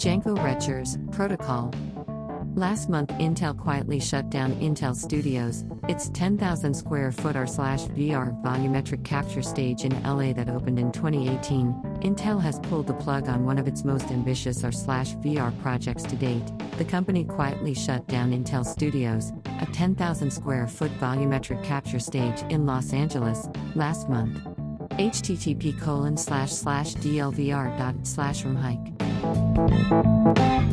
Janko Roettgers's Protocol. Last month, Intel quietly shut down Intel Studios, its 10,000 square foot AR VR volumetric capture stage in LA that opened in 2018. Intel has pulled the plug on one of its most ambitious AR VR projects to date. The company quietly shut down Intel Studios, a 10,000 square foot volumetric capture stage in Los Angeles, last month. http colon slash slash dlvr dot slash from hike Thank you.